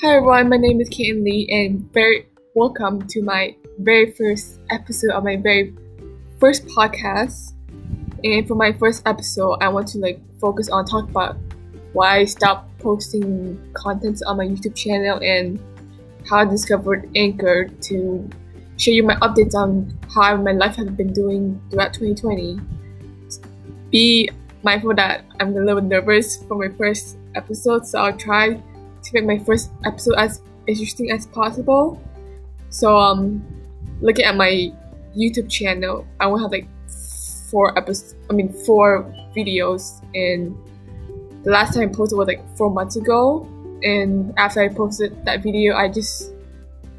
Hi everyone, my name is Kate Lee and very welcome to my very first episode of my very first podcast. And for my first episode, I want to like focus on talk about why I stopped posting contents on my YouTube channel and how I discovered Anchor to share you my updates on how my life has been doing throughout 2020. Be mindful that I'm a little nervous for my first episode, so I'll try to make my first episode as interesting as possible. So um, looking at my YouTube channel, I will have like four episodes. I mean four videos, and the last time I posted was like four months ago. And after I posted that video, I just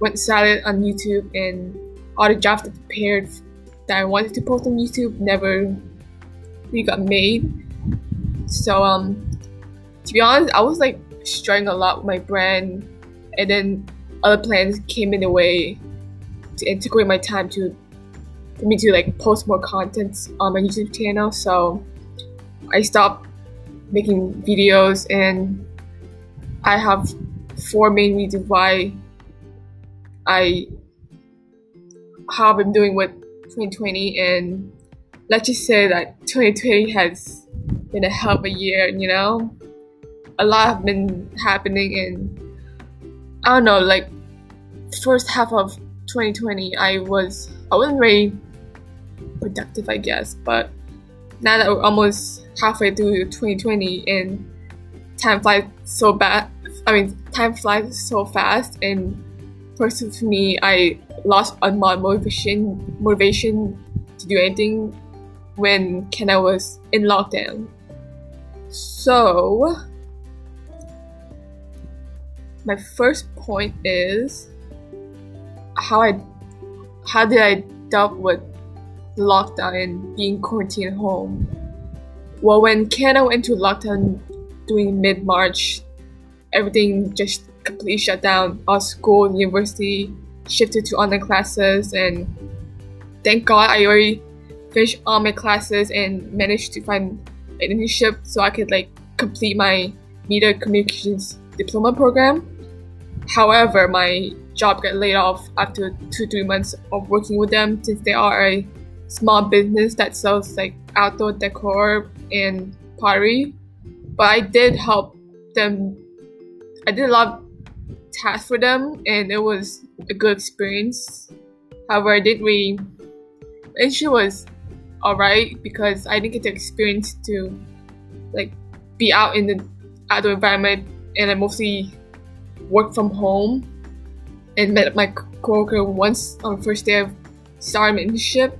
went silent on YouTube, and all the drafts I prepared that I wanted to post on YouTube never really got made. So um, to be honest, I was like struggling a lot with my brand, and then other plans came in the way to integrate my time to for me to like post more content on my YouTube channel. So I stopped making videos, and I have four main reasons why I have I'm doing with 2020 and let's just say that 2020 has been a hell of a year, you know? A lot have been happening and I don't know, like first half of 2020 I was I wasn't very productive I guess, but now that we're almost halfway through 2020 and time flies so bad I mean time flies so fast and personally for me I lost a lot of motivation motivation to do anything when Canada was in lockdown. So my first point is how I how did I dealt with lockdown and being quarantined at home. Well, when Canada went into lockdown during mid March, everything just completely shut down. Our school, university shifted to online classes, and thank God I already finished all my classes and managed to find an internship so I could like complete my media communications diploma program. However, my job got laid off after two three months of working with them since they are a small business that sells like outdoor decor and pottery. But I did help them. I did a lot of tasks for them, and it was a good experience. However, I didn't really. She was alright because I didn't get the experience to like be out in the outdoor environment, and I mostly work from home. And met my coworker once on the first day of starting my internship,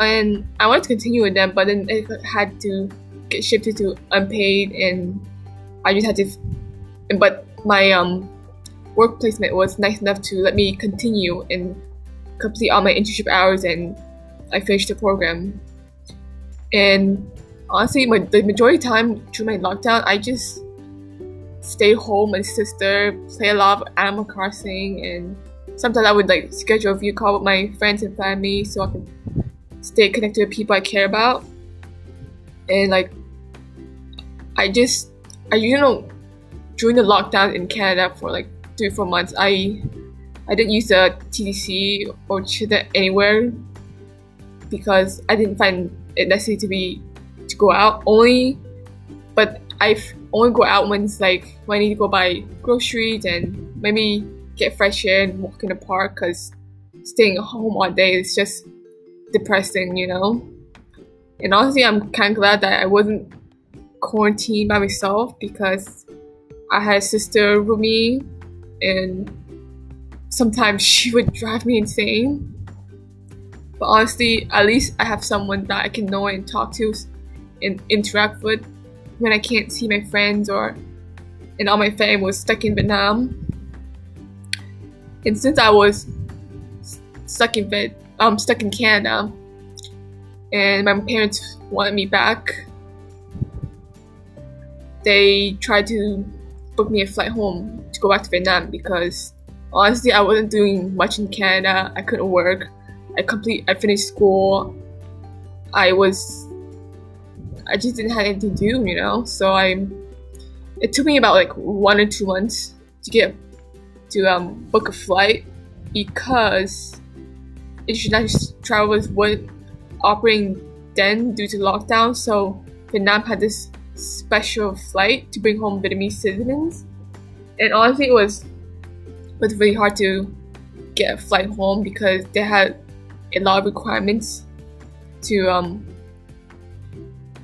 and I wanted to continue with them, but then it had to get shifted to unpaid, and I just had to. But my um, work placement was nice enough to let me continue and complete all my internship hours, and I finished the program. And honestly, my, the majority of time during my lockdown, I just stay home with sister, play a lot of Animal Crossing, and sometimes I would like schedule a video call with my friends and family so I could stay connected with people I care about. And like, I just, I you know, during the lockdown in Canada for like three four months, I I didn't use the TTC or Twitter anywhere because I didn't find it necessary to be to go out only. But I only go out when it's like when I need to go buy groceries and maybe get fresh air and walk in the park because staying at home all day is just depressing, you know. And honestly, I'm kind of glad that I wasn't quarantined by myself because I had a sister me, and sometimes she would drive me insane. But honestly, at least I have someone that I can know and talk to and interact with when I can't see my friends or and all my family was stuck in Vietnam. And since I was stuck in Viet, um, stuck in Canada, and my parents wanted me back, they tried to book me a flight home to go back to Vietnam because honestly I wasn't doing much in Canada. I couldn't work. I complete I finished school. I was I just didn't have anything to do, you know. So I it took me about like one or two months to get to um, book a flight because international travelers weren't operating then due to lockdown. So Vietnam had this special flight to bring home Vietnamese citizens, and honestly, it was it was really hard to get a flight home because they had a lot of requirements to um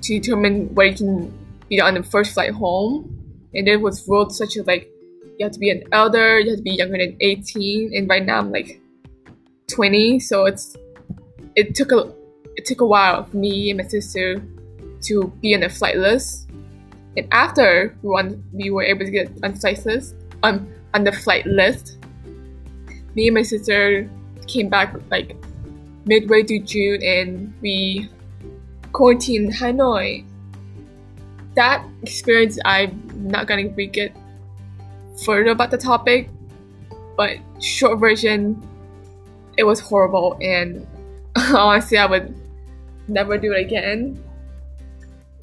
to determine where you can be on the first flight home. And there was rules such as like you have to be an elder, you have to be younger than 18, and right now I'm like 20, so it's it took a it took a while for me and my sister to be on the flight list. And after we, won, we were able to get on flight list, um, on the flight list, me and my sister came back like midway through June and we quarantined in Hanoi. That experience, I'm not gonna really get further about the topic, but short version, it was horrible and honestly, I would never do it again.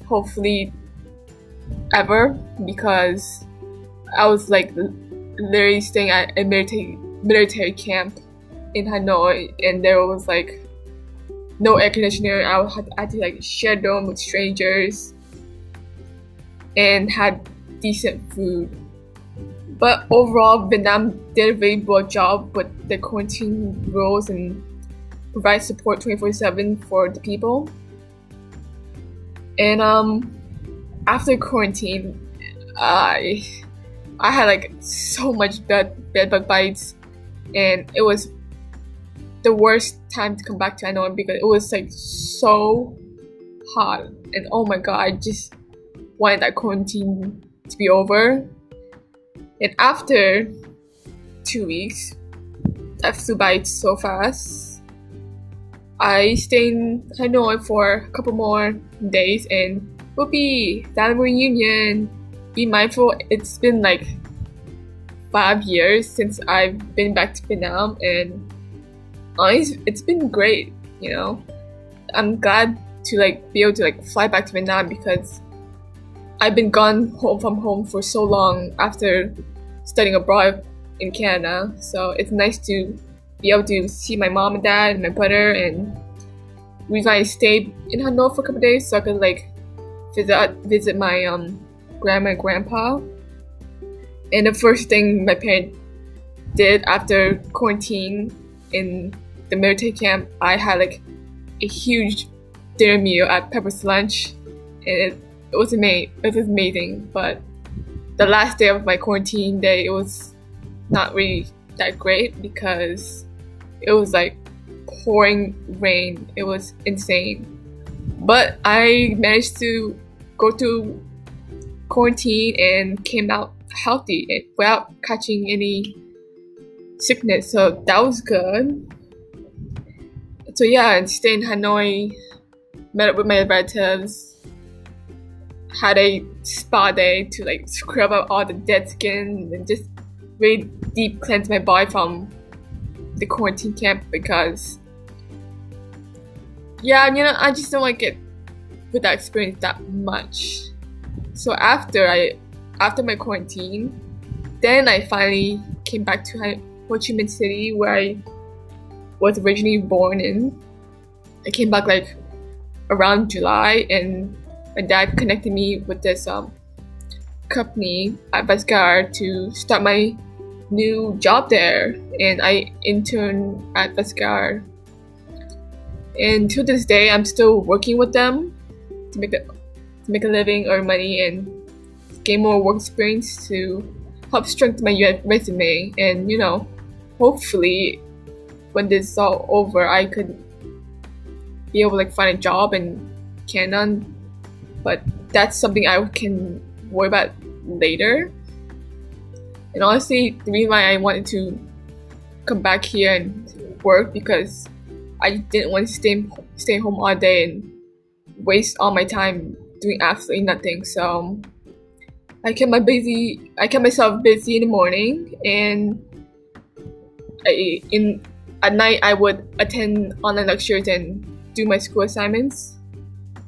Hopefully, ever because I was like literally staying at a military military camp in Hanoi, and there was like no air conditioner. I had, I had to like share dorm with strangers, and had decent food. But overall, Vietnam did a very good job with the quarantine rules and provide support 24/7 for the people. And um, after quarantine, I I had like so much bed bed bug bites, and it was the worst time to come back to Hanoi because it was like so hot, and oh my god, I just wanted that quarantine to be over. And after two weeks, that flew by so fast I stayed in Hanoi for a couple more days and whoopee, family reunion. Be mindful, it's been like five years since I've been back to Vietnam and honestly, it's been great, you know. I'm glad to like be able to like fly back to Vietnam because I've been gone home from home for so long after studying abroad in Canada. So it's nice to be able to see my mom and dad and my brother and we like stayed in Hanoi for a couple days so I could like visit visit my um grandma and grandpa. And the first thing my parents did after quarantine in the military camp, I had like a huge dinner meal at Pepper's lunch, and it, it was amazing. It was amazing, but the last day of my quarantine day, it was not really that great because it was like pouring rain. It was insane. But I managed to go through quarantine and came out healthy without catching any sickness. So that was good. So yeah, and stayed in Hanoi, met up with my relatives, had a spa day to like scrub out all the dead skin and just really deep cleanse my body from the quarantine camp because yeah, you know, I just don't like it with that experience that much. So after I after my quarantine, then I finally came back to Ho Chi Minh City where I was originally born in. I came back like around July and my dad connected me with this um, company at Vasgar to start my new job there and I interned at Vasgar. And to this day, I'm still working with them to make a, to make a living, earn money, and gain more work experience to help strengthen my resume. And you know, hopefully, when this is all over, I could be able to like find a job in Canon. But that's something I can worry about later. And honestly, the reason why I wanted to come back here and work because I didn't want to stay stay home all day and waste all my time doing absolutely nothing. So I kept my busy. I kept myself busy in the morning, and I, in at night I would attend online lectures and do my school assignments.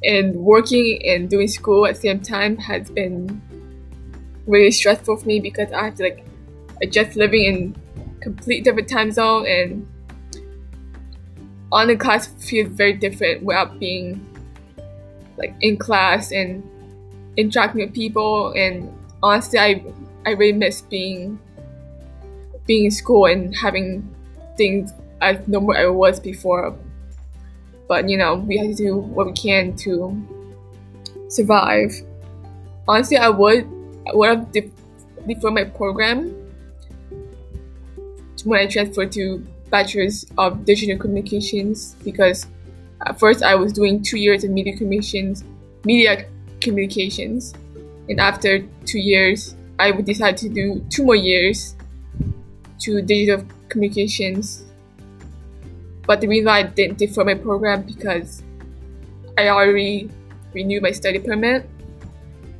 And working and doing school at the same time has been really stressful for me because I have to like adjust living in complete different time zone and online class feels very different without being like in class and interacting with people and honestly I I really miss being being in school and having things as normal as it was before. But you know, we have to do what we can to survive. Honestly, I would I would have def- deferred my program when I transferred to Bachelor's of Digital Communications because at first I was doing two years of media communications, media communications, and after two years, I would decide to do two more years to digital communications. But the reason I didn't defer my program because I already renewed my study permit,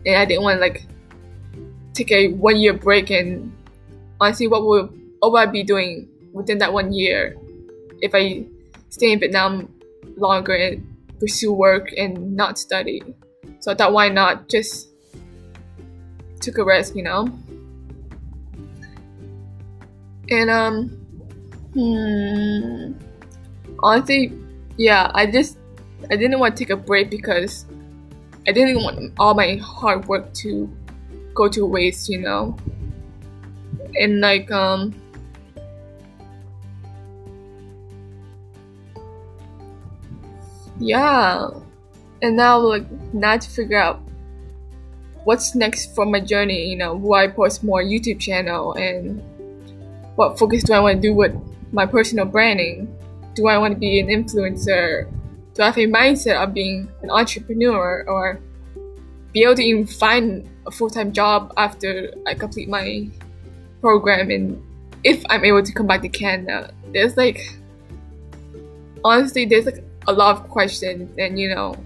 and I didn't want to like take a one year break and honestly, what will what will I be doing within that one year if I stay in Vietnam longer and pursue work and not study? So I thought, why not just took a risk, you know? And um, hmm, honestly, yeah, I just I didn't want to take a break because I didn't want all my hard work to go to waste, you know. And like um yeah. And now like now to figure out what's next for my journey, you know, will I post more YouTube channel and what focus do I want to do with my personal branding? Do I want to be an influencer? Do I have a mindset of being an entrepreneur or be able to even find a full-time job after I complete my program and if I'm able to come back to Canada. There's like honestly there's like a lot of questions and you know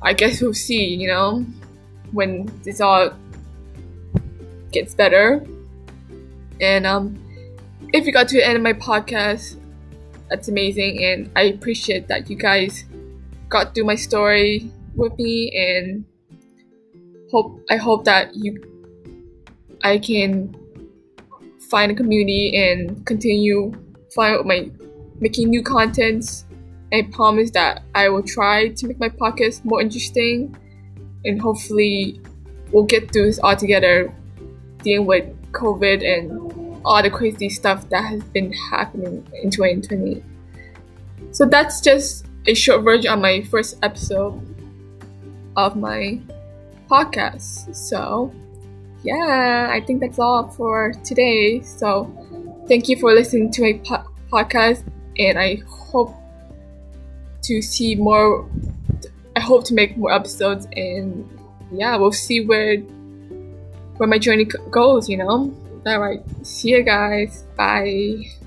I guess we'll see, you know, when this all gets better. And um if you got to the end of my podcast, that's amazing and I appreciate that you guys got through my story with me and hope I hope that you I can find a community and continue find my making new contents. I promise that I will try to make my podcast more interesting and hopefully we'll get through this all together dealing with COVID and all the crazy stuff that has been happening in 2020. So that's just a short version of my first episode of my podcast. So, yeah, I think that's all for today. So, thank you for listening to my po- podcast, and I hope to see more. I hope to make more episodes, and yeah, we'll see where where my journey goes. You know. All right, see you guys. Bye.